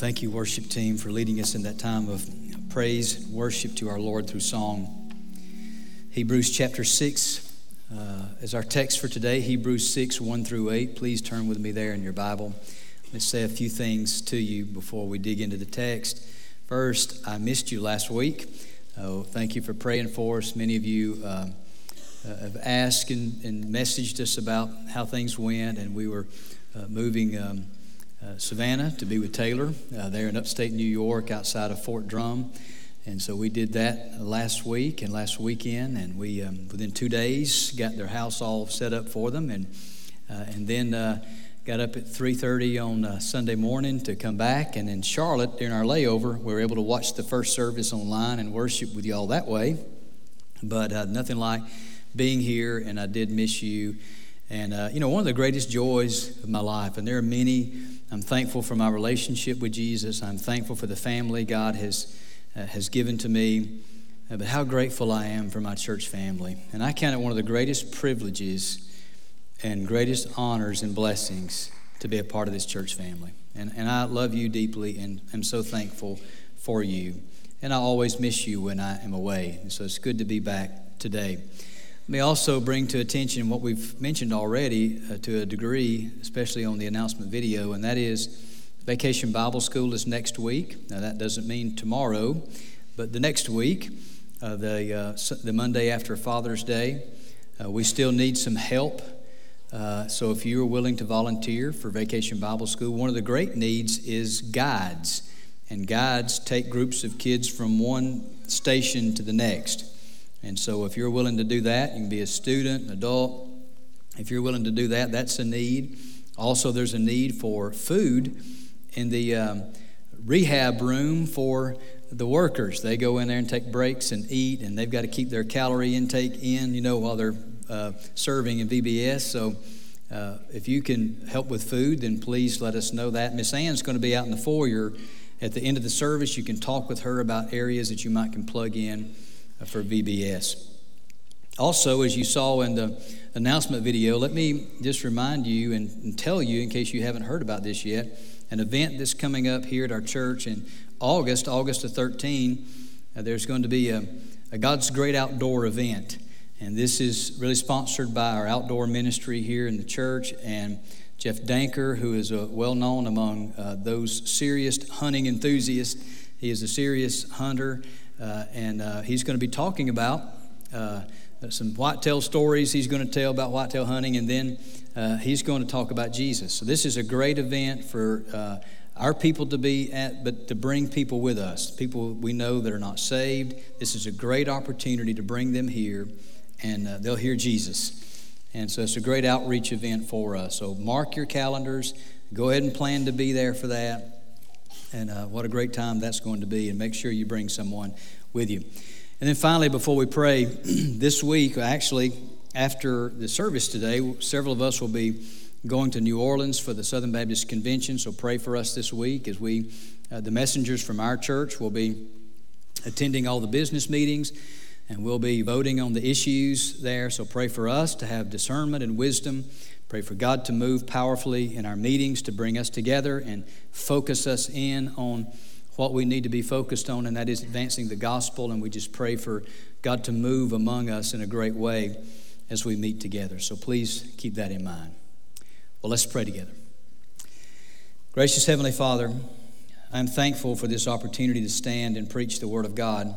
thank you, worship team, for leading us in that time of praise worship to our Lord through song. Hebrews chapter 6 uh, is our text for today. Hebrews 6, 1 through 8. Please turn with me there in your Bible. Let's say a few things to you before we dig into the text. First, I missed you last week. Oh, thank you for praying for us. Many of you uh, uh, have asked and, and, messaged us about how things went, and we were uh, moving. Um, uh, Savannah to be with Taylor uh, there in upstate New York outside of Fort Drum. And so we did that last week and last weekend, and we um, within two days got their house all set up for them, and uh, and then uh, got up at 3:30 on uh, Sunday morning to come back, and in Charlotte during our layover, we were able to watch the first service online and worship with y'all that way. But uh, nothing like being here, and I did miss you. And you know, one of the greatest joys of my life, and there are many I'm thankful for my relationship with Jesus. I'm thankful for the family God has, uh, has given to me. Uh, but how grateful I am for my church family. And I count it one of the greatest privileges and greatest honors and blessings to be a part of this church family. And, and I love you deeply and am so thankful for you. And I always miss you when I am away. And so it's good to be back today may also bring to attention what we've mentioned already uh, to a degree, especially on the announcement video, and that is Vacation Bible School is next week. Now, that doesn't mean tomorrow, but the next week, uh, the, uh, the Monday after Father's Day. Uh, we still need some help. Uh, so, if you are willing to volunteer for Vacation Bible School, one of the great needs is guides. And guides take groups of kids from one station to the next. And so, if you're willing to do that, you can be a student, an adult. If you're willing to do that, that's a need. Also, there's a need for food in the um, rehab room for the workers. They go in there and take breaks and eat, and they've got to keep their calorie intake in, you know, while they're uh, serving in VBS. So, uh, if you can help with food, then please let us know that. Miss Ann's going to be out in the foyer at the end of the service. You can talk with her about areas that you might can plug in for VBS. Also, as you saw in the announcement video, let me just remind you and, and, tell you, in case you haven't heard about this yet, an event that's coming up here at our church in August, August of 13. Uh, there's going to be a, a God's Great Outdoor event. And this is really sponsored by our outdoor ministry here in the church. And Jeff Danker, who is uh, well known among uh, those serious hunting enthusiasts, he is a serious hunter uh, and uh, he's going to be talking about uh, some whitetail stories he's going to tell about whitetail hunting, and then uh, he's going to talk about Jesus. So, this is a great event for uh, our people to be at, but to bring people with us, people we know that are not saved. This is a great opportunity to bring them here, and uh, they'll hear Jesus. And so, it's a great outreach event for us. So, mark your calendars. Go ahead and plan to be there for that. And uh, what a great time that's going to be. And make sure you bring someone with you. And then finally, before we pray, this week, actually, after the service today, several of us will be going to New Orleans for the Southern Baptist Convention. So pray for us this week as we, uh, the messengers from our church, will be attending all the business meetings and we'll be voting on the issues there. So pray for us to have discernment and wisdom Pray for God to move powerfully in our meetings to bring us together and focus us in on what we need to be focused on, and that is advancing the gospel. And we just pray for God to move among us in a great way as we meet together. So please keep that in mind. Well, let's pray together. Gracious Heavenly Father, I'm thankful for this opportunity to stand and preach the Word of God.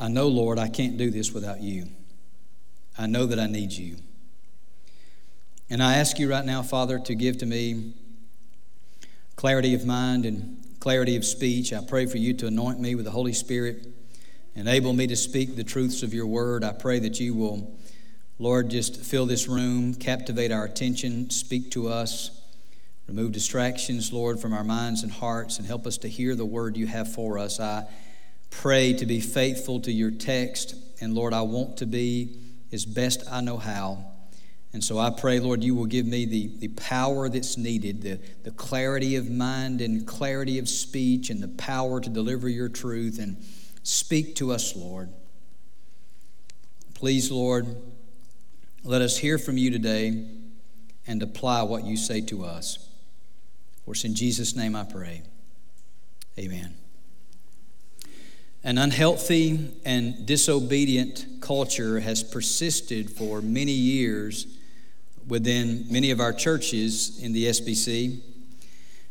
I know, Lord, I can't do this without you. I know that I need you. And I ask you right now, Father, to give to me clarity of mind and clarity of speech. I pray for you to anoint me with the Holy Spirit, enable me to speak the truths of your word. I pray that you will, Lord, just fill this room, captivate our attention, speak to us, remove distractions, Lord, from our minds and hearts, and help us to hear the word you have for us. I pray to be faithful to your text, and Lord, I want to be as best I know how. And so I pray, Lord, you will give me the, the power that's needed, the, the clarity of mind and clarity of speech, and the power to deliver your truth and speak to us, Lord. Please, Lord, let us hear from you today and apply what you say to us. For it's in Jesus' name I pray. Amen. An unhealthy and disobedient culture has persisted for many years within many of our churches in the SBC.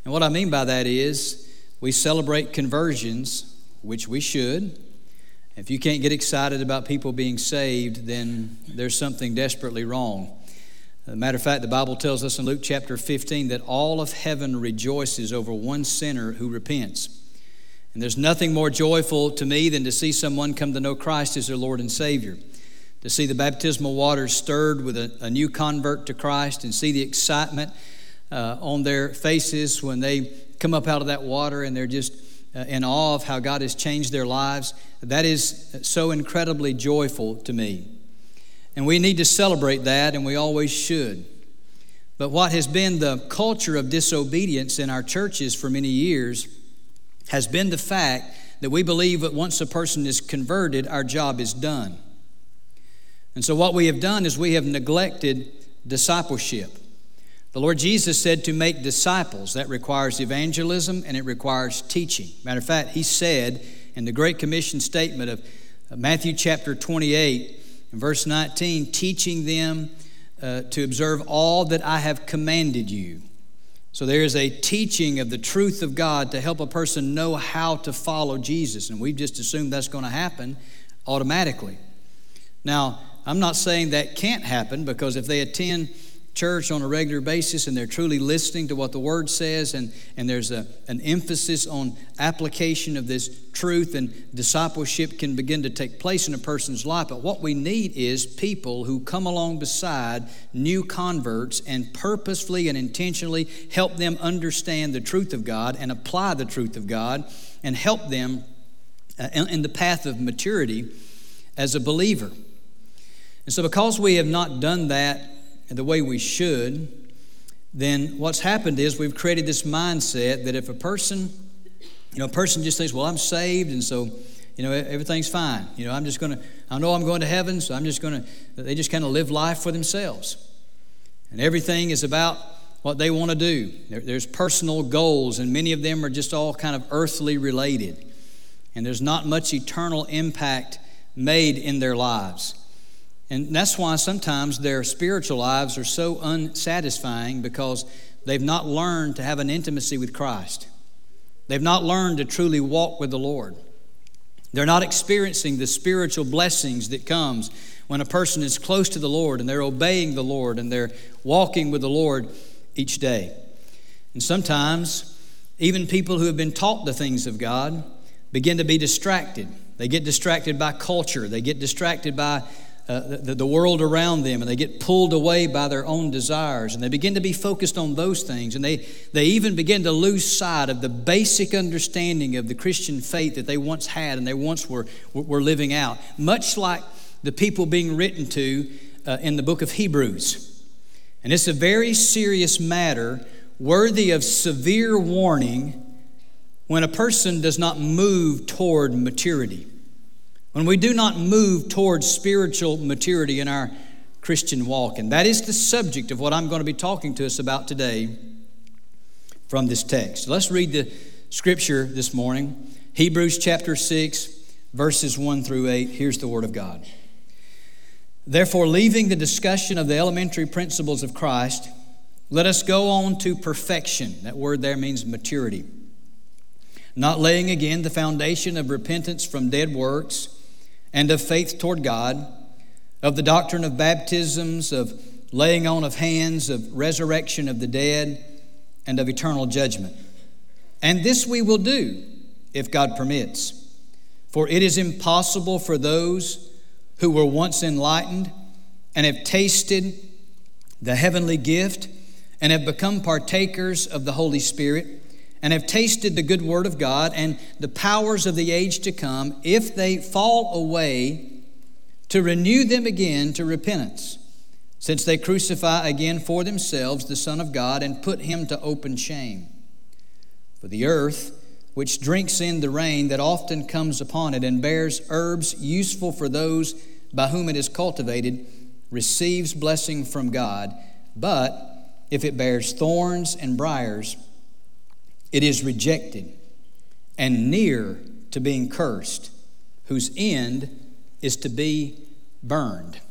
And what I mean by that is we celebrate conversions, which we should. If you can't get excited about people being saved, then there's something desperately wrong. As a matter of fact, the Bible tells us in Luke chapter 15 that all of heaven rejoices over one sinner who repents. And there's nothing more joyful to me than to see someone come to know Christ as their Lord and Savior. To see the baptismal waters stirred with a, a new convert to Christ and see the excitement uh, on their faces when they come up out of that water and they're just uh, in awe of how God has changed their lives. That is so incredibly joyful to me. And we need to celebrate that, and we always should. But what has been the culture of disobedience in our churches for many years has been the fact that we believe that once a person is converted, our job is done. And so, what we have done is we have neglected discipleship. The Lord Jesus said to make disciples. That requires evangelism and it requires teaching. Matter of fact, He said in the Great Commission statement of Matthew chapter 28, in verse 19, teaching them uh, to observe all that I have commanded you. So there is a teaching of the truth of God to help a person know how to follow Jesus. And we've just assumed that's going to happen automatically. Now, I'm not saying that can't happen because if they attend church on a regular basis and they're truly listening to what the Word says, and, and there's a, an emphasis on application of this truth, and discipleship can begin to take place in a person's life. But what we need is people who come along beside new converts and purposefully and intentionally help them understand the truth of God and apply the truth of God and help them uh, in the path of maturity as a believer. And so, because we have not done that the way we should, then what's happened is we've created this mindset that if a person, you know, a person just thinks, well, I'm saved, and so, you know, everything's fine. You know, I'm just going to, I know I'm going to heaven, so I'm just going to, they just kind of live life for themselves. And everything is about what they want to do. There, there's personal goals, and many of them are just all kind of earthly related. And there's not much eternal impact made in their lives. And that's why sometimes their spiritual lives are so unsatisfying because they've not learned to have an intimacy with Christ. They've not learned to truly walk with the Lord. They're not experiencing the spiritual blessings that comes when a person is close to the Lord and they're obeying the Lord and they're walking with the Lord each day. And sometimes even people who have been taught the things of God begin to be distracted. They get distracted by culture. They get distracted by uh, the, the world around them and they get pulled away by their own desires and they begin to be focused on those things and they, they even begin to lose sight of the basic understanding of the Christian faith that they once had and they once were, were living out. Much like the people being written to uh, in the book of Hebrews. And it's a very serious matter worthy of severe warning when a person does not move toward maturity when we do not move towards spiritual maturity in our Christian walk. And that is the subject of what I'm going to be talking to us about today from this text. Let's read the scripture this morning Hebrews chapter 6, verses 1 through 8. Here's the Word of God. Therefore, leaving the discussion of the elementary principles of Christ, let us go on to perfection. That word there means maturity. Not laying again the foundation of repentance from dead works and of faith toward God, of the doctrine of baptisms, of laying on of hands, of resurrection of the dead, and of eternal judgment. And this we will do if God permits. For it is impossible for those who were once enlightened and have tasted the heavenly gift and have become partakers of the Holy Spirit and have tasted the good word of God and the powers of the age to come, if they fall away, to renew them again to repentance, since they crucify again for themselves the Son of God and put him to open shame. For the earth, which drinks in the rain that often comes upon it and bears herbs useful for those by whom it is cultivated, receives blessing from God. But if it bears thorns and briers, it is rejected and near to being cursed, whose end is to be burned.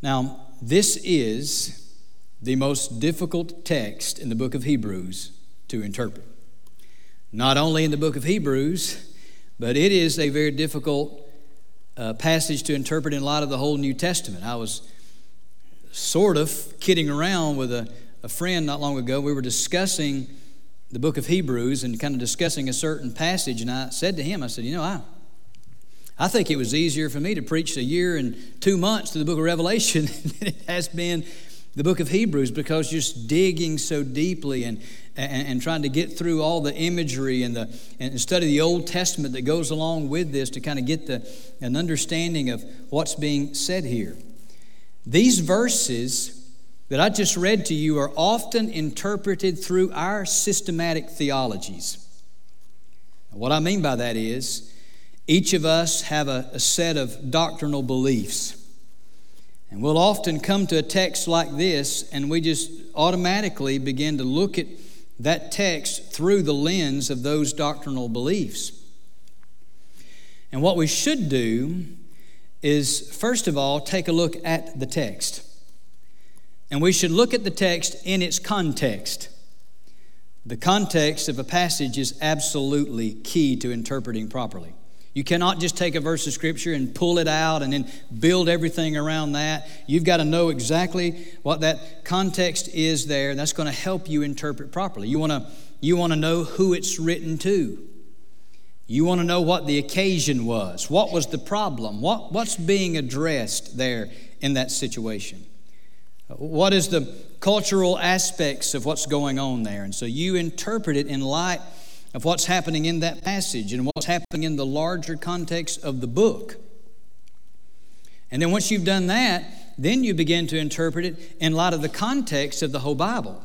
Now, this is the most difficult text in the book of Hebrews to interpret. Not only in the book of Hebrews, but it is a very difficult uh, passage to interpret in light of the whole New Testament. I was sort of kidding around with a, a friend not long ago. We were discussing the book of Hebrews and kind of discussing a certain passage, and I said to him, I said, You know, I, I think it was easier for me to preach a year and two months to the book of Revelation than it has been the book of Hebrews because just digging so deeply and, and, and, trying to get through all the imagery and, the, and study the Old Testament that goes along with this to kind of get the, an understanding of what's being said here. These verses that I just read to you are often interpreted through our systematic theologies. What I mean by that is, each of us have a, a set of doctrinal beliefs. And we'll often come to a text like this and we just automatically begin to look at that text through the lens of those doctrinal beliefs. And what we should do is, first of all, take a look at the text. And we should look at the text in its context. The context of a passage is absolutely key to interpreting properly. You cannot just take a verse of Scripture and pull it out and then build everything around that. You've got to know exactly what that context is there. And that's going to help you interpret properly. You want to, you want to know who it's written to. You want to know what the occasion was. What was the problem? What, what's being addressed there in that situation? What is the cultural aspects of what's going on there? And so you interpret it in light of what's happening in that passage and what's happening in the larger context of the book. And then once you've done that, then you begin to interpret it in light of the context of the whole Bible.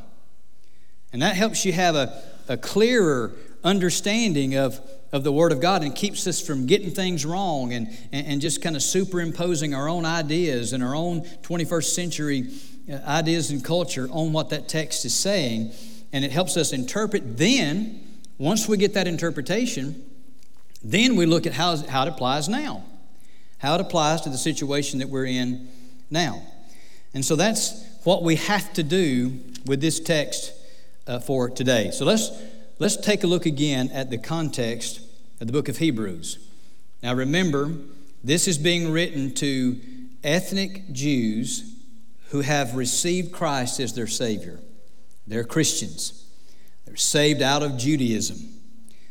And that helps you have a, a clearer understanding of, of the Word of God and keeps us from getting things wrong and, and, and just kind of superimposing our own ideas and our own 21st century ideas and culture on what that text is saying. And it helps us interpret then once we get that interpretation, then we look at how, how it applies now, how it applies to the situation that we're in now. And so that's what we have to do with this text uh, for today. So let's, let's take a look again at the context of the book of Hebrews. Now remember, this is being written to ethnic Jews who have received Christ as their Savior. They're Christians. They're saved out of Judaism.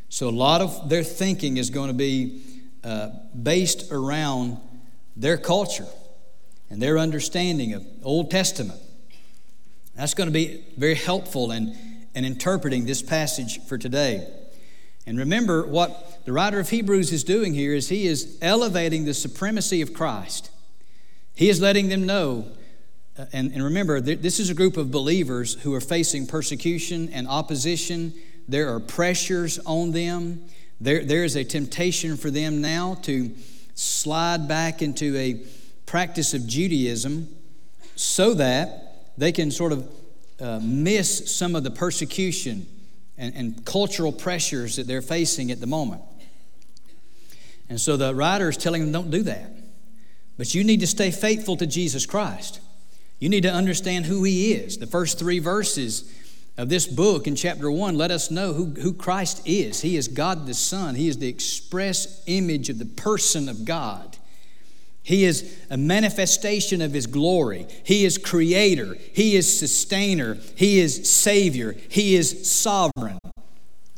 So a lot of their thinking is going to be uh, based around their culture and their understanding of Old Testament. That's going to be very helpful in, in interpreting this passage for today. And remember, what the writer of Hebrews is doing here is he is elevating the supremacy of Christ. He is letting them know and, and remember, this is a group of believers who are facing persecution and opposition. There are pressures on them. There, there is a temptation for them now to slide back into a practice of Judaism so that they can sort of uh, miss some of the persecution and, and cultural pressures that they're facing at the moment. And so the writer is telling them, don't do that. But you need to stay faithful to Jesus Christ. You need to understand who He is. The first three verses of this book in chapter 1 let us know who, who Christ is. He is God the Son, He is the express image of the person of God. He is a manifestation of His glory. He is creator. He is sustainer. He is savior. He is sovereign.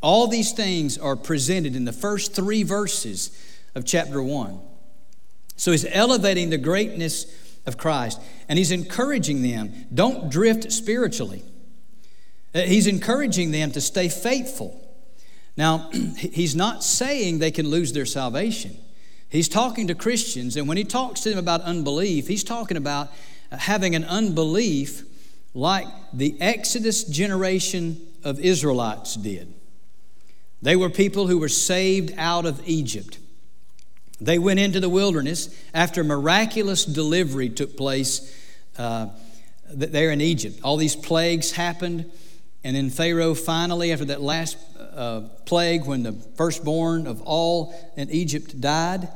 All these things are presented in the first three verses of chapter 1. So He's elevating the greatness of Christ. And he's encouraging them don't drift spiritually. Uh, he's encouraging them to stay faithful. Now, he's not saying they can lose their salvation. He's talking to Christians, and when he talks to them about unbelief, he's talking about uh, having an unbelief like the Exodus generation of Israelites did. They were people who were saved out of Egypt. They went into the wilderness after miraculous delivery took place uh, there in Egypt. All these plagues happened. And then Pharaoh finally, after that last uh, plague, when the firstborn of all in Egypt died,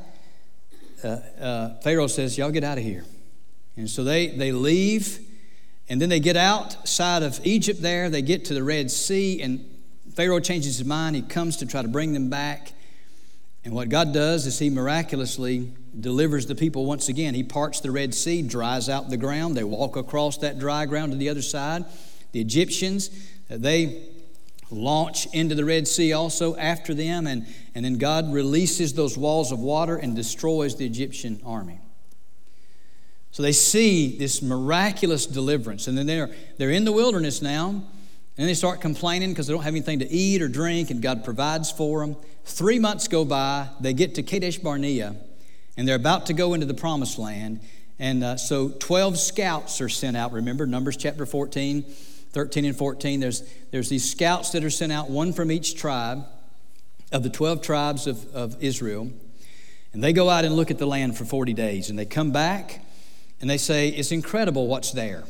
uh, uh, Pharaoh says, Y'all get out of here. And so they, they leave, and then they get outside of Egypt there. They get to the Red Sea, and Pharaoh changes his mind. He comes to try to bring them back. And what God does is He miraculously delivers the people once again. He parts the Red Sea, dries out the ground. They walk across that dry ground to the other side. The Egyptians, uh, they launch into the Red Sea also after them, and, and then God releases those walls of water and destroys the Egyptian army. So they see this miraculous deliverance, and then they're, they're in the wilderness now, and they start complaining because they don't have anything to eat or drink, and God provides for them. Three months go by, they get to Kadesh Barnea, and they're about to go into the promised land. And uh, so 12 scouts are sent out. Remember, Numbers chapter 14, 13 and 14. There's, there's these scouts that are sent out, one from each tribe of the 12 tribes of, of Israel. And they go out and look at the land for 40 days. And they come back and they say, It's incredible what's there.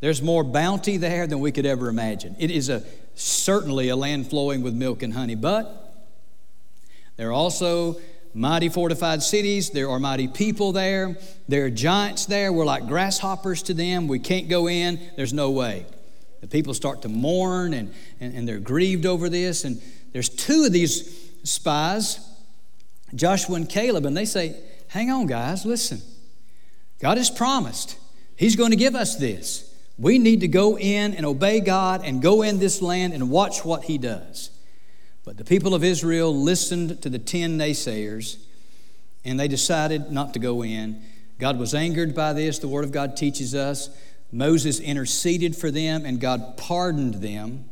There's more bounty there than we could ever imagine. It is a, certainly a land flowing with milk and honey, but there are also mighty fortified cities. There are mighty people there. There are giants there. We're like grasshoppers to them. We can't go in. There's no way. The people start to mourn and, and, and they're grieved over this. And there's two of these spies, Joshua and Caleb, and they say, Hang on, guys, listen. God has promised He's going to give us this. We need to go in and obey God and go in this land and watch what He does. But the people of Israel listened to the 10 naysayers and they decided not to go in. God was angered by this. The Word of God teaches us. Moses interceded for them and God pardoned them.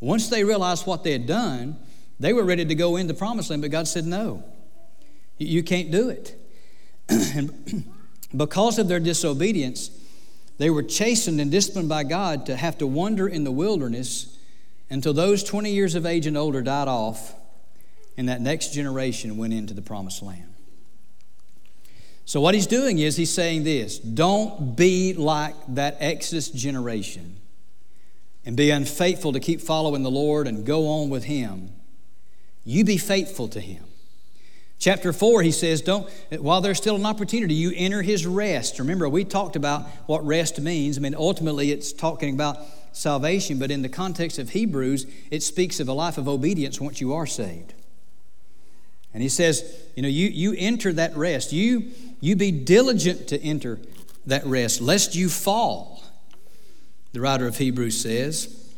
Once they realized what they had done, they were ready to go into the promised land, but God said, No, you can't do it. and because of their disobedience, they were chastened and disciplined by God to have to wander in the wilderness until those 20 years of age and older died off and that next generation went into the promised land. So, what he's doing is he's saying this don't be like that Exodus generation and be unfaithful to keep following the Lord and go on with him. You be faithful to him. Chapter 4, he says, Don't, while there's still an opportunity, you enter his rest. Remember, we talked about what rest means. I mean, ultimately, it's talking about salvation, but in the context of Hebrews, it speaks of a life of obedience once you are saved. And he says, you know, you, you enter that rest. You, you be diligent to enter that rest, lest you fall. The writer of Hebrews says,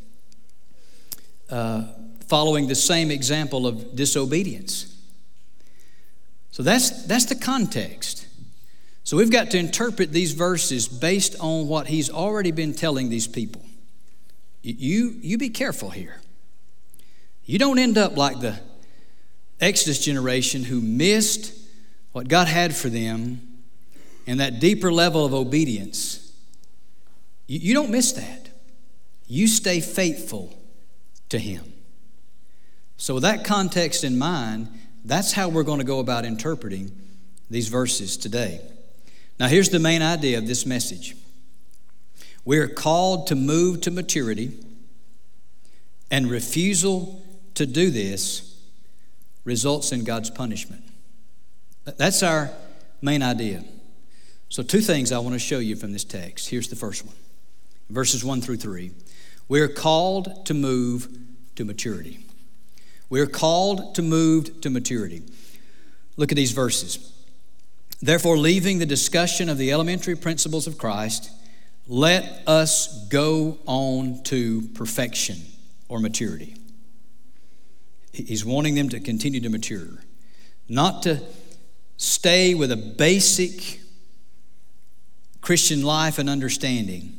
uh, following the same example of disobedience. So that's, that's the context. So we've got to interpret these verses based on what he's already been telling these people. You, you be careful here. You don't end up like the Exodus generation who missed what God had for them and that deeper level of obedience. You, you don't miss that. You stay faithful to Him. So, with that context in mind, that's how we're going to go about interpreting these verses today. Now, here's the main idea of this message we are called to move to maturity, and refusal to do this results in God's punishment. That's our main idea. So, two things I want to show you from this text. Here's the first one verses 1 through 3. We are called to move to maturity. We are called to move to maturity. Look at these verses. Therefore, leaving the discussion of the elementary principles of Christ, let us go on to perfection or maturity. He's wanting them to continue to mature, not to stay with a basic Christian life and understanding,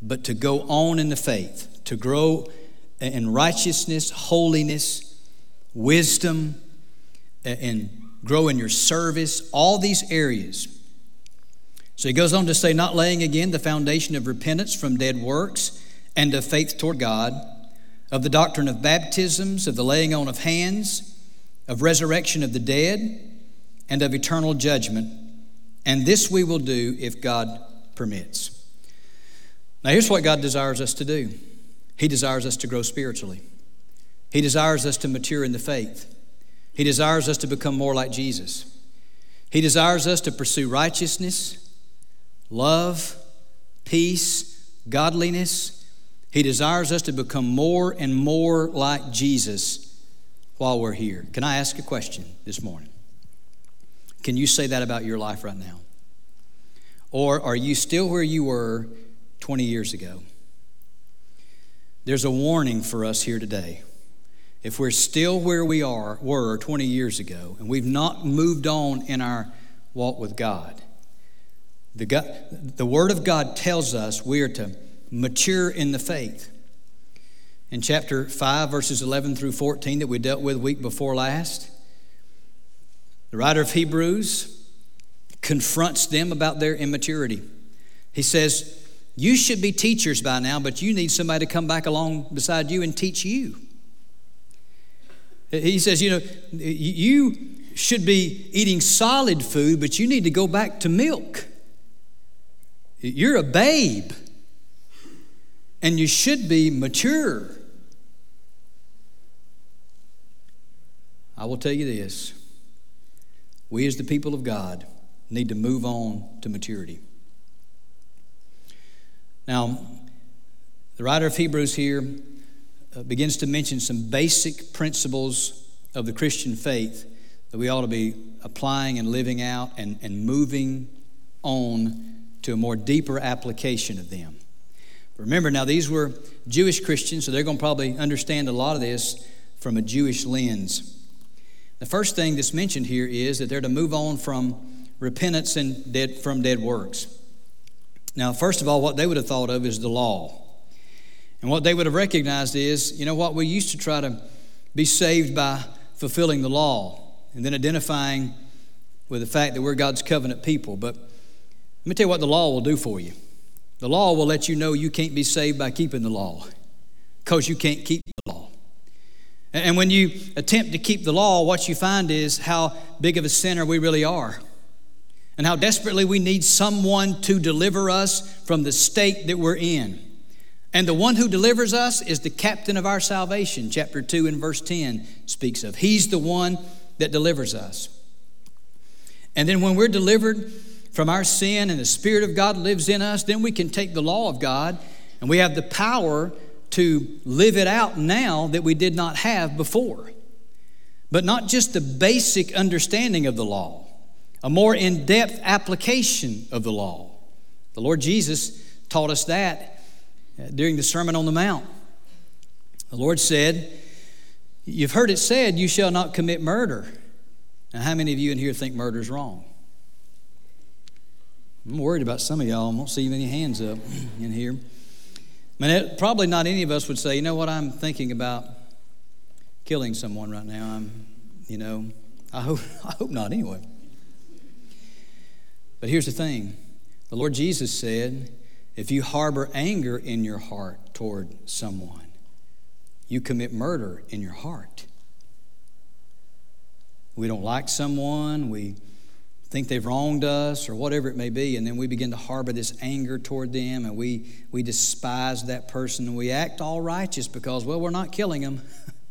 but to go on in the faith, to grow in righteousness, holiness, wisdom, and grow in your service, all these areas. So he goes on to say, not laying again the foundation of repentance from dead works and of faith toward God, of the doctrine of baptisms, of the laying on of hands, of resurrection of the dead, and of eternal judgment. And this we will do if God permits. Now, here's what God desires us to do He desires us to grow spiritually. He desires us to mature in the faith. He desires us to become more like Jesus. He desires us to pursue righteousness, love, peace, godliness. He desires us to become more and more like Jesus while we're here. Can I ask a question this morning? Can you say that about your life right now? Or are you still where you were 20 years ago? There's a warning for us here today. If we're still where we are were 20 years ago and we've not moved on in our walk with God, the, God, the Word of God tells us we are to mature in the faith. In chapter 5, verses 11 through 14 that we dealt with week before last, the writer of Hebrews confronts them about their immaturity. He says, You should be teachers by now, but you need somebody to come back along beside you and teach you. He says, You know, you should be eating solid food, but you need to go back to milk. You're a babe, and you should be mature. I will tell you this we, as the people of God, need to move on to maturity. Now, the writer of Hebrews here Uh, begins to mention some basic principles of the Christian faith that we ought to be applying and living out and, and moving on to a more deeper application of them. Remember, now these were Jewish Christians, so they're going to probably understand a lot of this from a Jewish lens. The first thing that's mentioned here is that they're to move on from repentance and dead, from dead works. Now, first of all, what they would have thought of is the law. And what they would have recognized is, you know what, we used to try to be saved by fulfilling the law and then identifying with the fact that we're God's covenant people. But let me tell you what the law will do for you. The law will let you know you can't be saved by keeping the law because you can't keep the law. And when you attempt to keep the law, what you find is how big of a sinner we really are and how desperately we need someone to deliver us from the state that we're in. And the one who delivers us is the captain of our salvation. Chapter 2 and verse 10 speaks of. He's the one that delivers us. And then when we're delivered from our sin and the Spirit of God lives in us, then we can take the law of God and we have the power to live it out now that we did not have before. But not just the basic understanding of the law, a more in depth application of the law. The Lord Jesus taught us that during the Sermon on the Mount. The Lord said, You've heard it said, You shall not commit murder. Now, how many of you in here think murder is wrong? I'm worried about some of y'all. I won't see any hands up in here. I mean, it, probably not any of us would say, you know what, I'm thinking about killing someone right now. I'm, you know, I hope, I hope not anyway. But here's the thing the Lord Jesus said, if you harbor anger in your heart toward someone, you commit murder in your heart. We don't like someone, we think they've wronged us or whatever it may be, and then we begin to harbor this anger toward them and we, we despise that person and we act all righteous because, well, we're not killing them,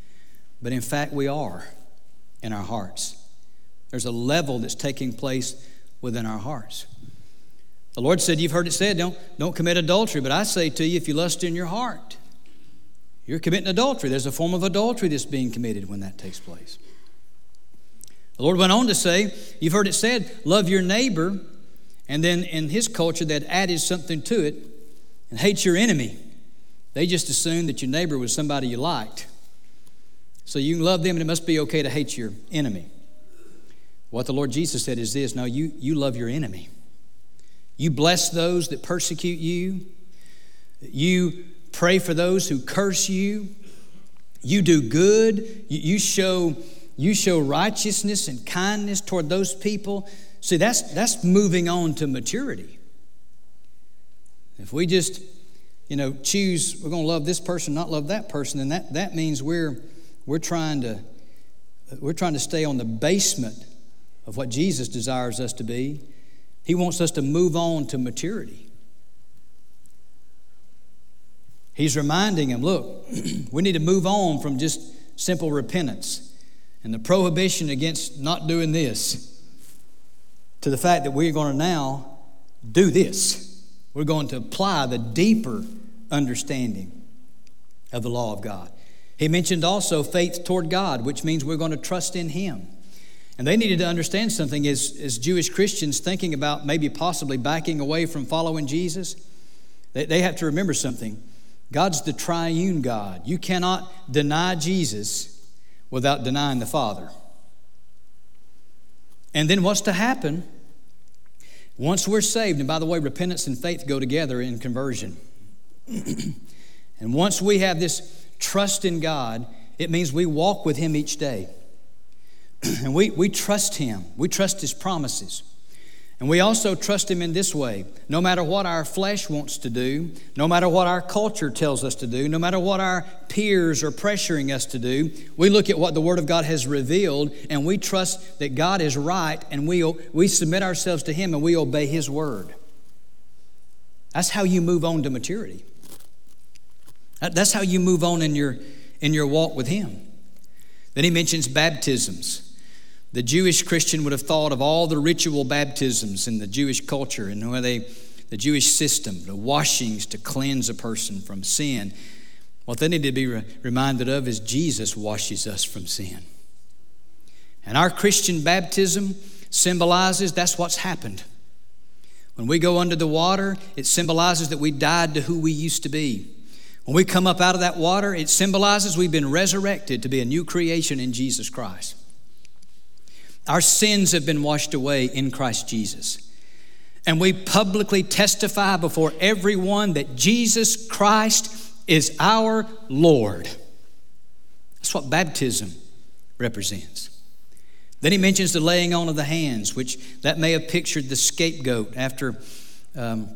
but in fact, we are in our hearts. There's a level that's taking place within our hearts. The Lord said, You've heard it said, don't, don't commit adultery, but I say to you, if you lust in your heart, you're committing adultery. There's a form of adultery that's being committed when that takes place. The Lord went on to say, You've heard it said, love your neighbor. And then in his culture, they'd added something to it and hate your enemy. They just assumed that your neighbor was somebody you liked. So you can love them, and it must be okay to hate your enemy. What the Lord Jesus said is this no, you, you love your enemy. You bless those that persecute you. You pray for those who curse you. You do good. You, show you show righteousness and kindness toward those people. See, that's, that's moving on to maturity. If we just, you know, choose, we're going to love this person, not love that person, then that, that means we're, we're, trying to, we're trying to stay on the basement of what Jesus desires us to be. He wants us to move on to maturity. He's reminding him, look, we need to move on from just simple repentance and the prohibition against not doing this to the fact that we're going to now do this. We're going to apply the deeper understanding of the law of God. He mentioned also faith toward God, which means we're going to trust in Him. And they needed to understand something as, as Jewish Christians thinking about maybe possibly backing away from following Jesus. They, they have to remember something God's the triune God. You cannot deny Jesus without denying the Father. And then what's to happen once we're saved? And by the way, repentance and faith go together in conversion. and once we have this trust in God, it means we walk with Him each day. and we, we trust Him, we trust His promises. And we also trust Him in this way no matter what our flesh wants to do, no matter what our culture tells us to do, no matter what our peers are pressuring us to do, we look at what the Word of God has revealed and we trust that God is right and we, we submit ourselves to Him and we obey His Word. That's how you move on to maturity. That's how you move on in your, in your walk with Him. Then He mentions baptisms. The Jewish Christian would have thought of all the ritual baptisms in the Jewish culture and where they, the Jewish system, the washings to cleanse a person from sin. What they need to be re- reminded of is Jesus washes us from sin. And our Christian baptism symbolizes that's what's happened. When we go under the water, it symbolizes that we died to who we used to be. When we come up out of that water, it symbolizes we've been resurrected to be a new creation in Jesus Christ. Our sins have been washed away in Christ Jesus. And we publicly testify before everyone that Jesus Christ is our Lord. That's what baptism represents. Then he mentions the laying on of the hands, which that may have pictured the scapegoat after um,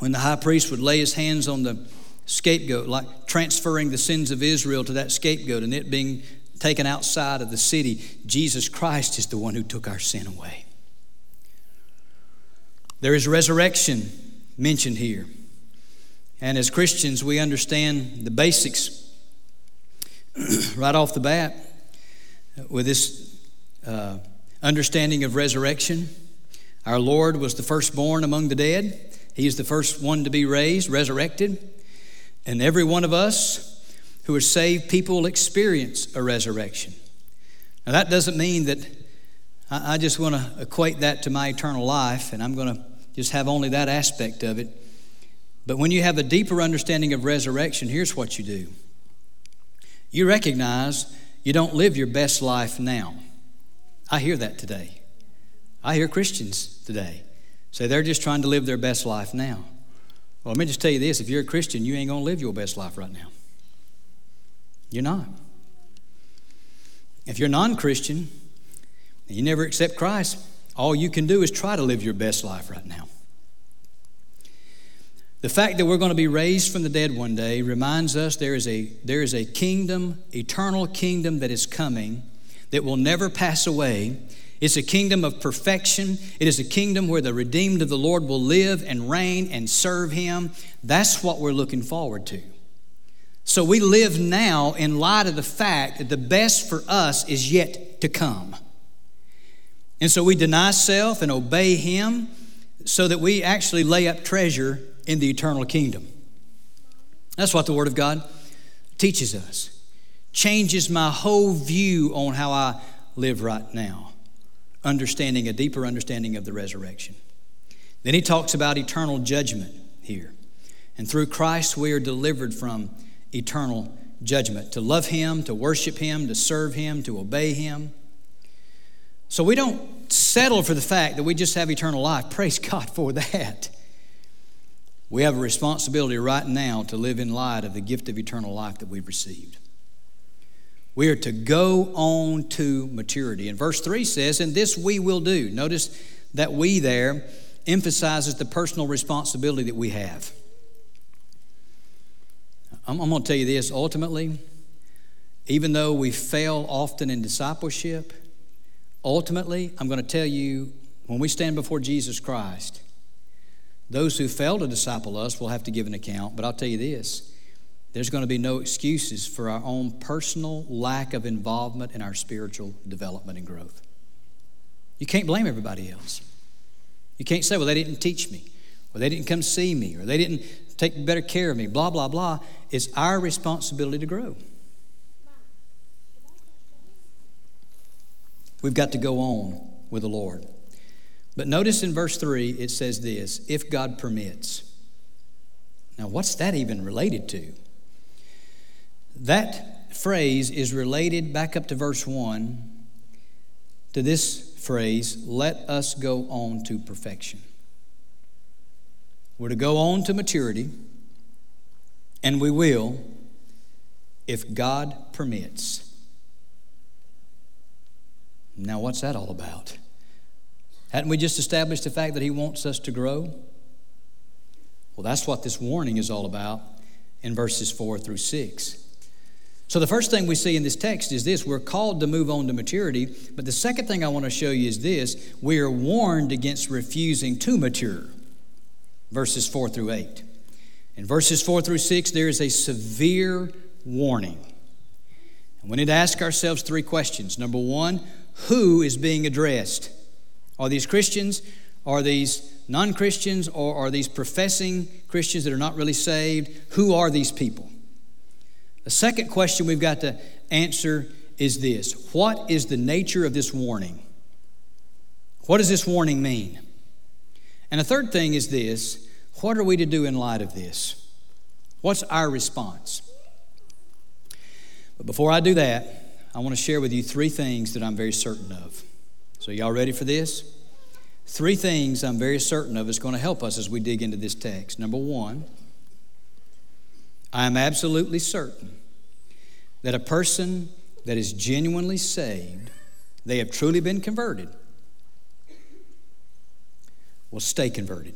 when the high priest would lay his hands on the scapegoat, like transferring the sins of Israel to that scapegoat and it being taken outside of the city, Jesus Christ is the one who took our sin away. There is resurrection mentioned here. And as Christians, we understand the basics right off the bat with this uh, understanding of resurrection. Our Lord was the firstborn among the dead, He is the first one to be raised, resurrected. And every one of us who are saved people experience a resurrection. Now, that doesn't mean that I, I just want to equate that to my eternal life and I'm going to just have only that aspect of it. But when you have a deeper understanding of resurrection, here's what you do you recognize you don't live your best life now. I hear that today. I hear Christians today say they're just trying to live their best life now. Well, let me just tell you this if you're a Christian, you ain't going to live your best life right now. You're not. If you're non Christian you never accept Christ, all you can do is try to live your best life right now. The fact that we're going to be raised from the dead one day reminds us there is a, there is a kingdom, eternal kingdom that is coming that will never pass away. It's a kingdom of perfection. It is a kingdom where the redeemed of the Lord will live and reign and serve Him. That's what we're looking forward to. So we live now in light of the fact that the best for us is yet to come. And so we deny self and obey Him so that we actually lay up treasure in the eternal kingdom. That's what the Word of God teaches us. Changes my whole view on how I live right now, understanding a deeper understanding of the resurrection. Then he talks about eternal judgment here. And through Christ, we are delivered from eternal judgment to love Him, to worship Him, to serve Him, to obey Him. So we don't settle for the fact that we just have eternal life. Praise God for that. We have a responsibility right now to live in light of the gift of eternal life that we've received. We are to go on to maturity. And verse 3 says, And this we will do. Notice that we there emphasizes the personal responsibility that we have. I'm, I'm going to tell you this ultimately, even though we fail often in discipleship, ultimately, I'm going to tell you when we stand before Jesus Christ, those who fail to disciple us will have to give an account. But I'll tell you this there's going to be no excuses for our own personal lack of involvement in our spiritual development and growth. You can't blame everybody else. You can't say, well, they didn't teach me, or they didn't come see me, or they didn't take better care of me, blah, blah, blah. It's our responsibility to grow. We've got to go on with the Lord. But notice in verse 3, it says this if God permits. Now, what's that even related to? That phrase is related back up to verse 1 to this phrase, let us go on to perfection. We're to go on to maturity, and we will if God permits. Now, what's that all about? Hadn't we just established the fact that He wants us to grow? Well, that's what this warning is all about in verses 4 through 6. So, the first thing we see in this text is this we're called to move on to maturity. But the second thing I want to show you is this we are warned against refusing to mature. Verses 4 through 8. In verses 4 through 6, there is a severe warning. And we need to ask ourselves three questions. Number one, who is being addressed? Are these Christians? Are these non Christians? Or are these professing Christians that are not really saved? Who are these people? The second question we've got to answer is this What is the nature of this warning? What does this warning mean? And the third thing is this What are we to do in light of this? What's our response? But before I do that, I want to share with you three things that I'm very certain of. So, y'all ready for this? Three things I'm very certain of is going to help us as we dig into this text. Number one, I am absolutely certain that a person that is genuinely saved, they have truly been converted, will stay converted.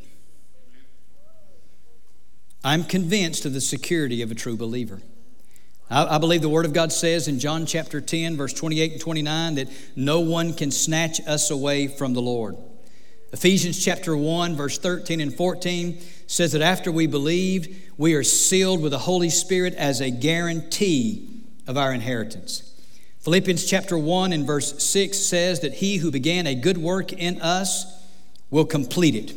I'm convinced of the security of a true believer. I, believe the Word of God says in John chapter 10, verse 28 and 29, that no one can snatch us away from the Lord. Ephesians chapter 1, verse 13 and 14 says that after we believed, we are sealed with the Holy Spirit as a guarantee of our inheritance. Philippians chapter 1 and verse 6 says that he who began a good work in us will complete it.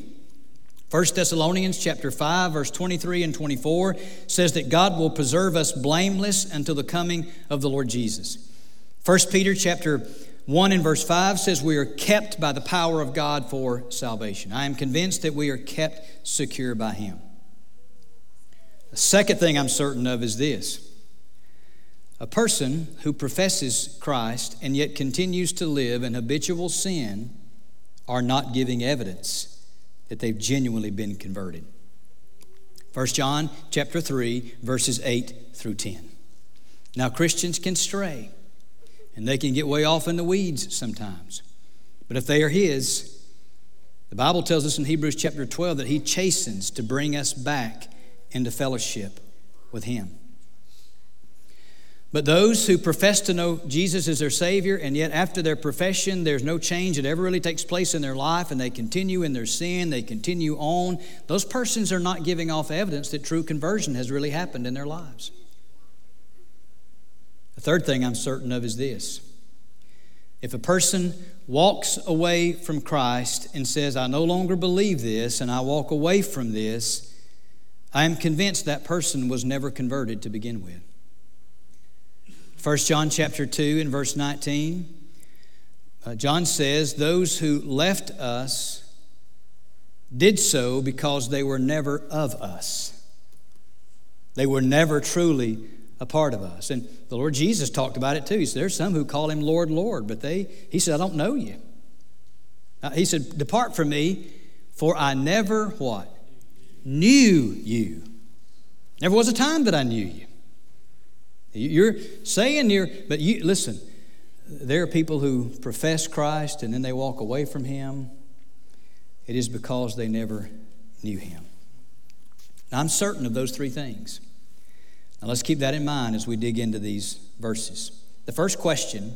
1 Thessalonians chapter 5 verse 23 and 24 says that God will preserve us blameless until the coming of the Lord Jesus. 1 Peter chapter 1 and verse 5 says we are kept by the power of God for salvation. I am convinced that we are kept secure by him. The second thing I'm certain of is this a person who professes Christ and yet continues to live in habitual sin are not giving evidence that they've genuinely been converted. 1 John chapter 3 verses 8 through 10. Now Christians can stray and they can get way off in the weeds sometimes. But if they are his, the Bible tells us in Hebrews chapter 12 that he chastens to bring us back into fellowship with him. But those who profess to know Jesus as their Savior, and yet after their profession, there's no change that ever really takes place in their life, and they continue in their sin, they continue on, those persons are not giving off evidence that true conversion has really happened in their lives. The third thing I'm certain of is this if a person walks away from Christ and says, I no longer believe this, and I walk away from this, I am convinced that person was never converted to begin with. 1 John chapter 2 and verse 19, uh, John says, Those who left us did so because they were never of us. They were never truly a part of us. And the Lord Jesus talked about it too. He said, There's some who call him Lord, Lord, but they, he said, I don't know you. Uh, he said, Depart from me, for I never what? Knew you. Never was a time that I knew you. You're saying you're, but you, listen, there are people who profess Christ and then they walk away from Him. It is because they never knew Him. Now, I'm certain of those three things. Now, let's keep that in mind as we dig into these verses. The first question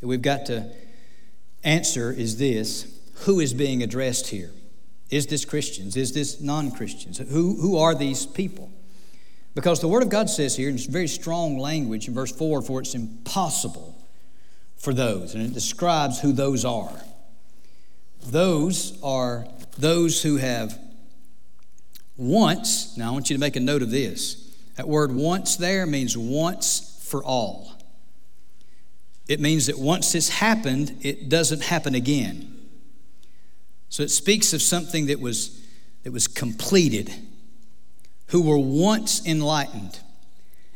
that we've got to answer is this Who is being addressed here? Is this Christians? Is this non Christians? Who, who are these people? Because the Word of God says here, in very strong language in verse 4, for it's impossible for those, and it describes who those are. Those are those who have once, now I want you to make a note of this. That word once there means once for all. It means that once this happened, it doesn't happen again. So it speaks of something that was, that was completed, who were once enlightened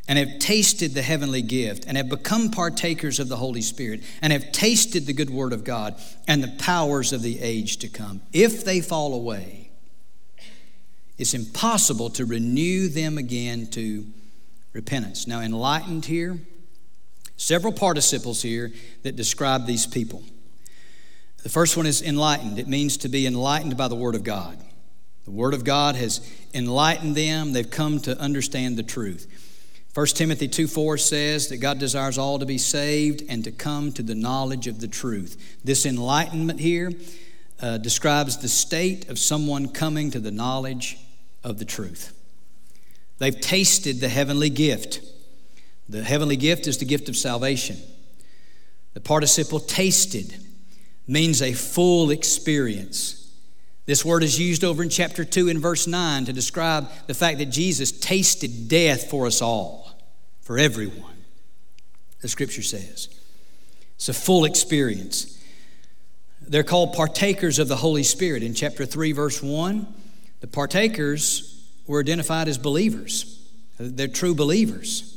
and have tasted the heavenly gift and have become partakers of the Holy Spirit and have tasted the good word of God and the powers of the age to come. If they fall away, it's impossible to renew them again to repentance. Now, enlightened here, several participles here that describe these people. The first one is enlightened. It means to be enlightened by the Word of God. The Word of God has enlightened them, they've come to understand the truth. 1 Timothy 2 4 says that God desires all to be saved and to come to the knowledge of the truth. This enlightenment here uh, describes the state of someone coming to the knowledge of the truth. They've tasted the heavenly gift. The heavenly gift is the gift of salvation. The participle tasted means a full experience. This word is used over in chapter 2 in verse 9 to describe the fact that Jesus tasted death for us all, for everyone, the scripture says. It's a full experience. They're called partakers of the Holy Spirit. In chapter 3, verse 1, the partakers were identified as believers, they're true believers.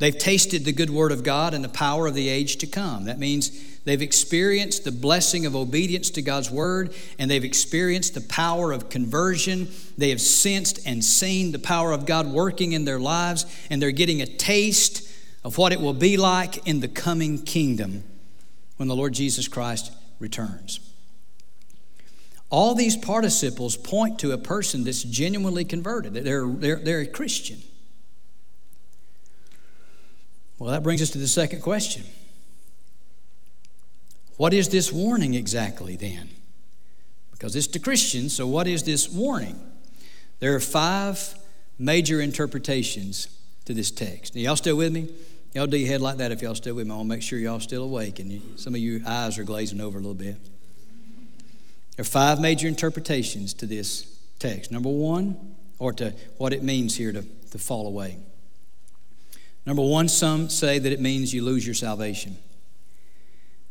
They've tasted the good word of God and the power of the age to come. That means they've experienced the blessing of obedience to God's word and they've experienced the power of conversion. They have sensed and seen the power of God working in their lives and they're getting a taste of what it will be like in the coming kingdom when the Lord Jesus Christ returns. All these participles point to a person that's genuinely converted, they're, they're, they're a Christian. Well, that brings us to the second question. What is this warning exactly then? Because it's to Christians, so what is this warning? There are five major interpretations to this text. Are y'all still with me? Y'all do your head like that if y'all still with me. I want to make sure y'all still awake and you, some of your eyes are glazing over a little bit. There are five major interpretations to this text. Number one, or to what it means here to, to fall away. Number one, some say that it means you lose your salvation.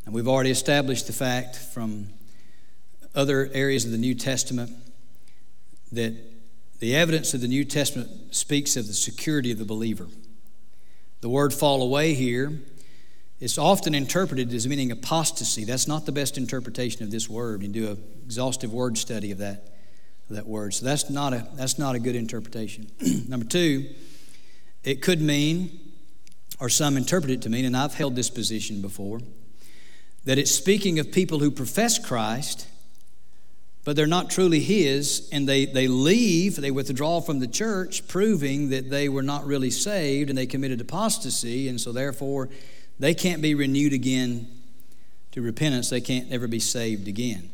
And we've already established the fact from other areas of the New Testament that the evidence of the New Testament speaks of the security of the believer. The word fall away here is often interpreted as meaning apostasy. That's not the best interpretation of this word. You do an exhaustive word study of that, of that word. So that's not a, that's not a good interpretation. Number two, it could mean, or some interpret it to mean, and I've held this position before, that it's speaking of people who profess Christ, but they're not truly His, and they, they leave, they withdraw from the church, proving that they were not really saved and they committed apostasy, and so therefore they can't be renewed again to repentance. They can't ever be saved again.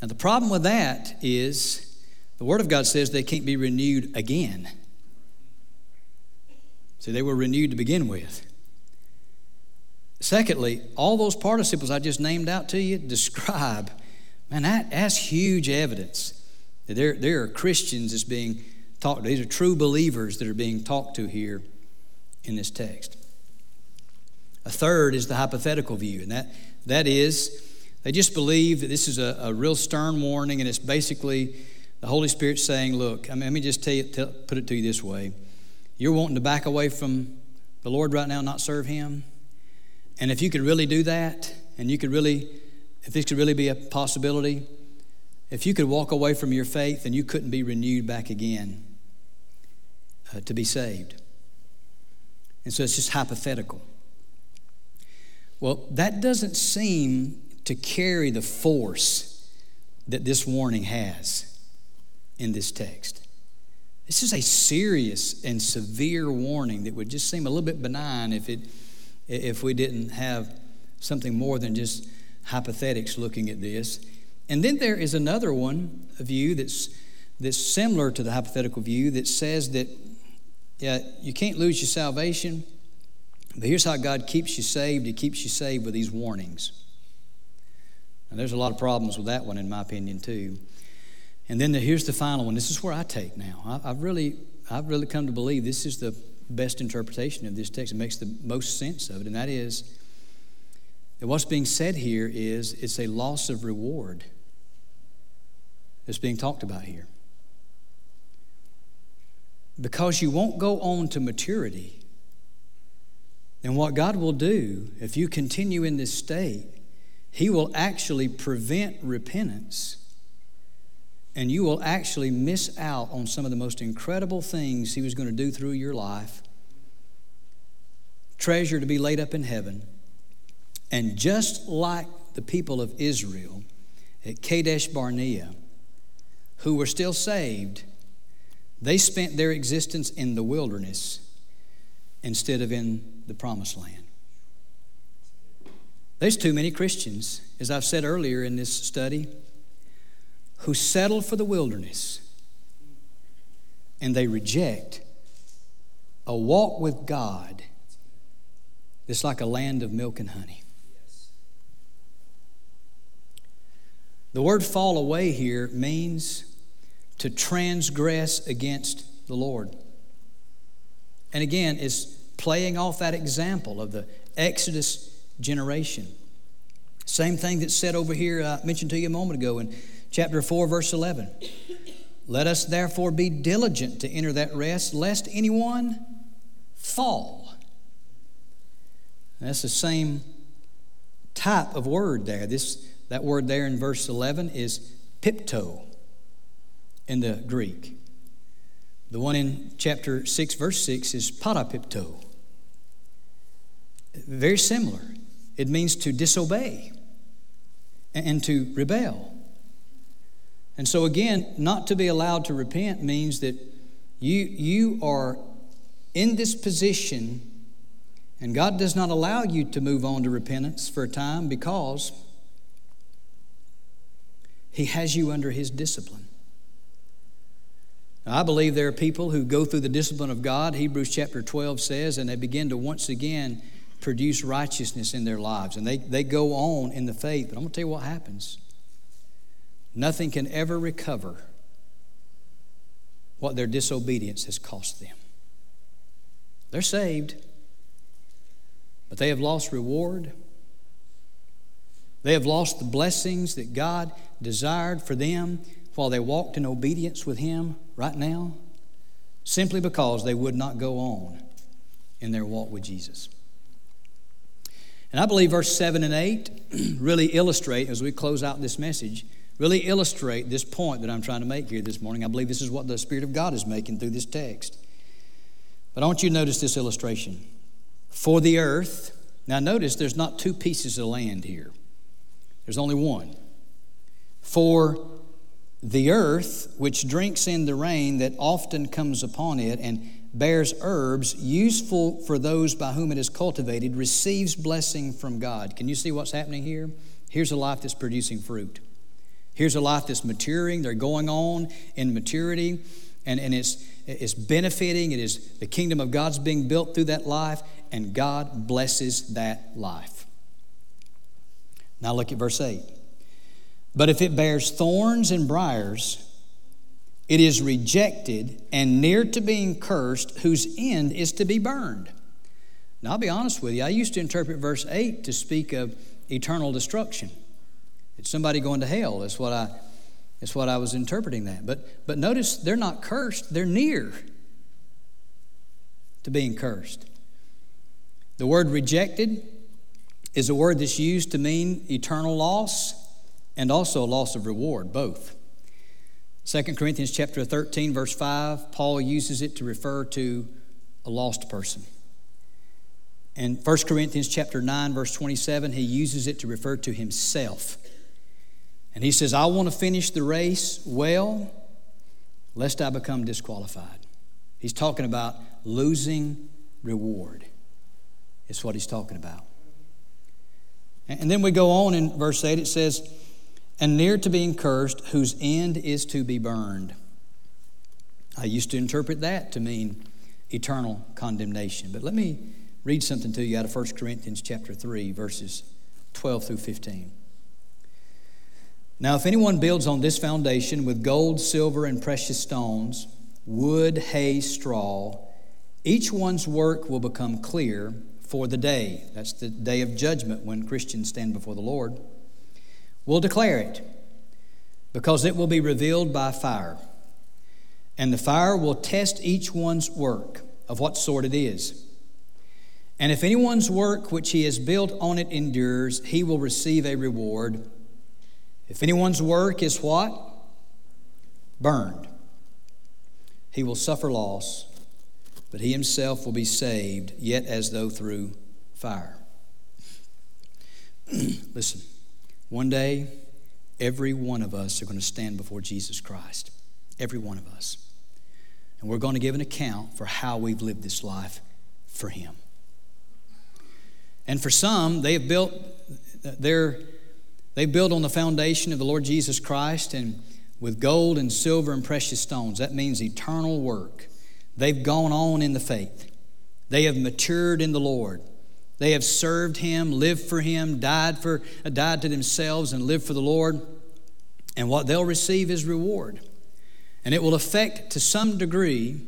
Now, the problem with that is the Word of God says they can't be renewed again. See, they were renewed to begin with. Secondly, all those participles I just named out to you describe, man, that, that's huge evidence that there, there are Christians that's being talked to. These are true believers that are being talked to here in this text. A third is the hypothetical view, and that, that is they just believe that this is a, a real stern warning, and it's basically the Holy Spirit saying, Look, I mean, let me just tell you, tell, put it to you this way you're wanting to back away from the Lord right now, not serve Him. And if you could really do that, and you could really, if this could really be a possibility, if you could walk away from your faith, and you couldn't be renewed back again uh, to be saved. And so it's just hypothetical. Well, that doesn't seem to carry the force that this warning has in this text. This is a serious and severe warning that would just seem a little bit benign if, it, if we didn't have something more than just hypothetics looking at this. And then there is another one, a view that's, that's similar to the hypothetical view that says that yeah, you can't lose your salvation, but here's how God keeps you saved He keeps you saved with these warnings. And there's a lot of problems with that one, in my opinion, too. And then the, here's the final one. This is where I take now. I, I've really, I've really come to believe this is the best interpretation of this text. It makes the most sense of it, and that is that what's being said here is it's a loss of reward that's being talked about here. Because you won't go on to maturity, then what God will do, if you continue in this state, He will actually prevent repentance and you will actually miss out on some of the most incredible things He was going to do through your life. Treasure to be laid up in heaven. And just like the people of Israel at Kadesh Barnea, who were still saved, they spent their existence in the wilderness instead of in the promised land. There's too many Christians, as I've said earlier in this study, who settle for the wilderness and they reject a walk with God that's like a land of milk and honey. The word fall away here means to transgress against the Lord. And again, is playing off that example of the Exodus generation. Same thing that's said over here, I mentioned to you a moment ago in chapter 4, verse 11. Let us therefore be diligent to enter that rest, lest anyone fall. That's the same type of word there. This, that word there in verse 11 is pipto in the Greek. The one in chapter 6, verse 6 is parapipto. Very similar. It means to disobey and to rebel. And so, again, not to be allowed to repent means that you, you are in this position, and God does not allow you to move on to repentance for a time because He has you under His discipline. Now, I believe there are people who go through the discipline of God, Hebrews chapter 12 says, and they begin to once again produce righteousness in their lives. And they, they go on in the faith. But I'm going to tell you what happens. Nothing can ever recover what their disobedience has cost them. They're saved, but they have lost reward. They have lost the blessings that God desired for them while they walked in obedience with Him right now, simply because they would not go on in their walk with Jesus. And I believe verse 7 and 8 really illustrate, as we close out this message, really illustrate this point that I'm trying to make here this morning. I believe this is what the Spirit of God is making through this text. But I want you to notice this illustration. For the earth, now notice there's not two pieces of land here, there's only one. For the earth, which drinks in the rain that often comes upon it and bears herbs useful for those by whom it is cultivated, receives blessing from God. Can you see what's happening here? Here's a life that's producing fruit. Here's a life that's maturing, they're going on in maturity, and, and it's, it's benefiting. It is the kingdom of God's being built through that life, and God blesses that life. Now look at verse 8. But if it bears thorns and briars, it is rejected and near to being cursed, whose end is to be burned. Now, I'll be honest with you, I used to interpret verse 8 to speak of eternal destruction. It's somebody going to hell. That's what I, that's what I was interpreting that. But, but notice they're not cursed, they're near to being cursed. The word rejected is a word that's used to mean eternal loss and also loss of reward, both. 2 Corinthians chapter 13 verse 5, Paul uses it to refer to a lost person. In 1 Corinthians chapter 9 verse 27, he uses it to refer to himself. And he says, I want to finish the race well, lest I become disqualified. He's talking about losing reward, is what he's talking about. And then we go on in verse 8, it says, And near to being cursed, whose end is to be burned. I used to interpret that to mean eternal condemnation. But let me read something to you out of 1 Corinthians chapter 3, verses 12 through 15. Now, if anyone builds on this foundation with gold, silver, and precious stones, wood, hay, straw, each one's work will become clear for the day. That's the day of judgment when Christians stand before the Lord. We'll declare it because it will be revealed by fire. And the fire will test each one's work of what sort it is. And if anyone's work which he has built on it endures, he will receive a reward. If anyone's work is what? Burned, he will suffer loss, but he himself will be saved, yet as though through fire. Listen, one day, every one of us are going to stand before Jesus Christ. Every one of us. And we're going to give an account for how we've lived this life for Him. And for some, they have built their they built on the foundation of the Lord Jesus Christ and with gold and silver and precious stones. That means eternal work. They've gone on in the faith. They have matured in the Lord. They have served Him, lived for Him, died for uh, died to themselves and lived for the Lord. And what they'll receive is reward. And it will affect to some degree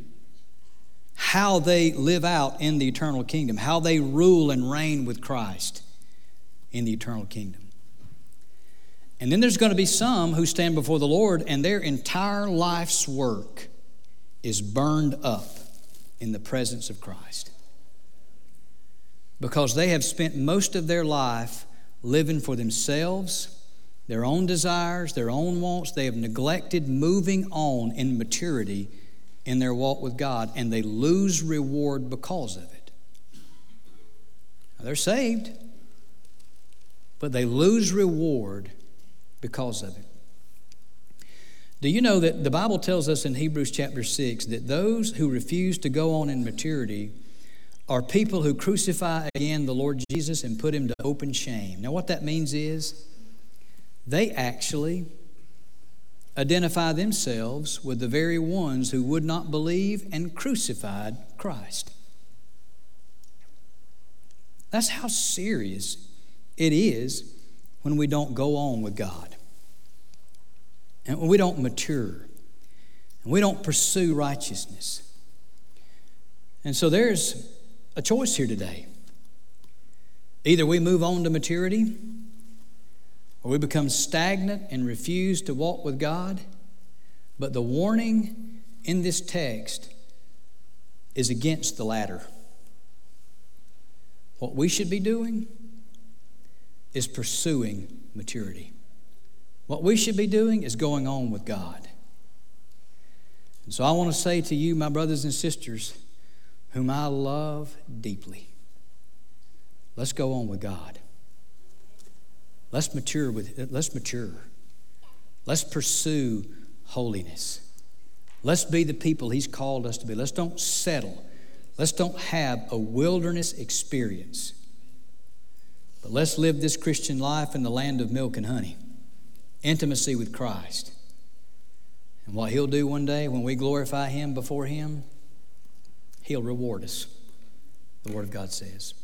how they live out in the eternal kingdom, how they rule and reign with Christ in the eternal kingdom. And then there's going to be some who stand before the Lord and their entire life's work is burned up in the presence of Christ. Because they have spent most of their life living for themselves, their own desires, their own wants. They have neglected moving on in maturity in their walk with God, and they lose reward because of it. Now, they're saved, but they lose reward because of it. Do you know that the Bible tells us in Hebrews chapter 6 that those who refuse to go on in maturity are people who crucify again the Lord Jesus and put him to open shame? Now, what that means is they actually identify themselves with the very ones who would not believe and crucified Christ. That's how serious it is when we don't go on with God and we don't mature and we don't pursue righteousness. And so there's a choice here today. Either we move on to maturity or we become stagnant and refuse to walk with God. But the warning in this text is against the latter. What we should be doing is pursuing maturity. What we should be doing is going on with God. And so I want to say to you, my brothers and sisters, whom I love deeply, let's go on with God. Let's mature with let's mature. Let's pursue holiness. Let's be the people he's called us to be. Let's don't settle. Let's don't have a wilderness experience. But let's live this Christian life in the land of milk and honey. Intimacy with Christ. And what he'll do one day when we glorify him before him, he'll reward us. The Word of God says.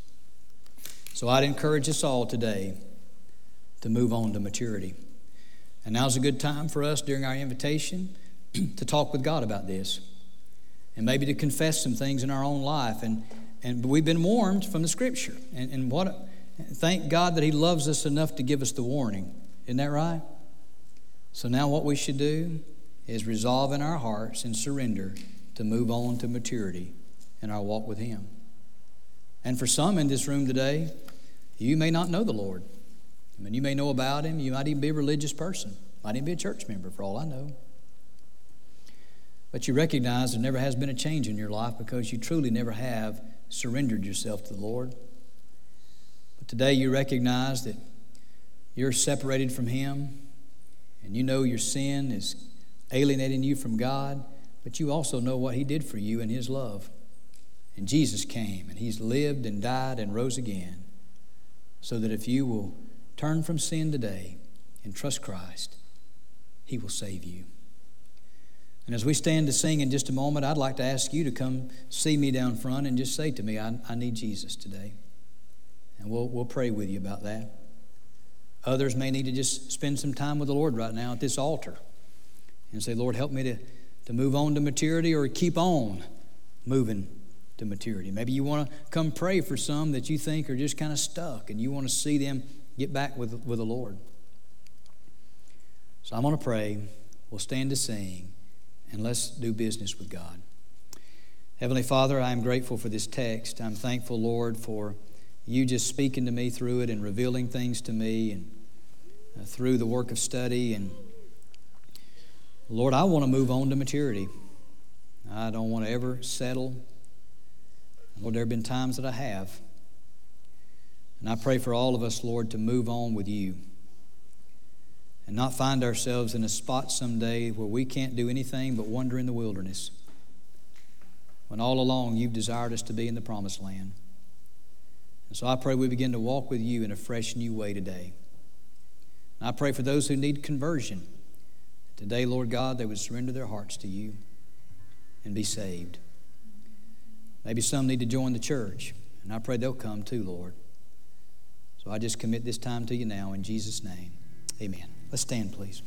So I'd encourage us all today to move on to maturity. And now's a good time for us during our invitation to talk with God about this and maybe to confess some things in our own life. And, and we've been warned from the scripture. And, and what, thank God that He loves us enough to give us the warning. Isn't that right? So now what we should do is resolve in our hearts and surrender to move on to maturity in our walk with Him. And for some in this room today, you may not know the Lord. I mean, you may know about him. You might even be a religious person. Might even be a church member, for all I know. But you recognize there never has been a change in your life because you truly never have surrendered yourself to the Lord. But today you recognize that you're separated from Him and you know your sin is alienating you from God, but you also know what He did for you in His love. And Jesus came and He's lived and died and rose again so that if you will Turn from sin today and trust Christ. He will save you. And as we stand to sing in just a moment, I'd like to ask you to come see me down front and just say to me, I, I need Jesus today. And we'll, we'll pray with you about that. Others may need to just spend some time with the Lord right now at this altar and say, Lord, help me to, to move on to maturity or keep on moving to maturity. Maybe you want to come pray for some that you think are just kind of stuck and you want to see them get back with, with the Lord. So I'm going to pray. We'll stand to sing and let's do business with God. Heavenly Father, I am grateful for this text. I'm thankful, Lord, for you just speaking to me through it and revealing things to me and uh, through the work of study. And Lord, I want to move on to maturity. I don't want to ever settle. Lord, there have been times that I have. And I pray for all of us, Lord, to move on with you and not find ourselves in a spot someday where we can't do anything but wander in the wilderness when all along you've desired us to be in the promised land. And so I pray we begin to walk with you in a fresh new way today. And I pray for those who need conversion. Today, Lord God, they would surrender their hearts to you and be saved. Maybe some need to join the church, and I pray they'll come too, Lord. So I just commit this time to you now in Jesus' name. Amen. Let's stand, please.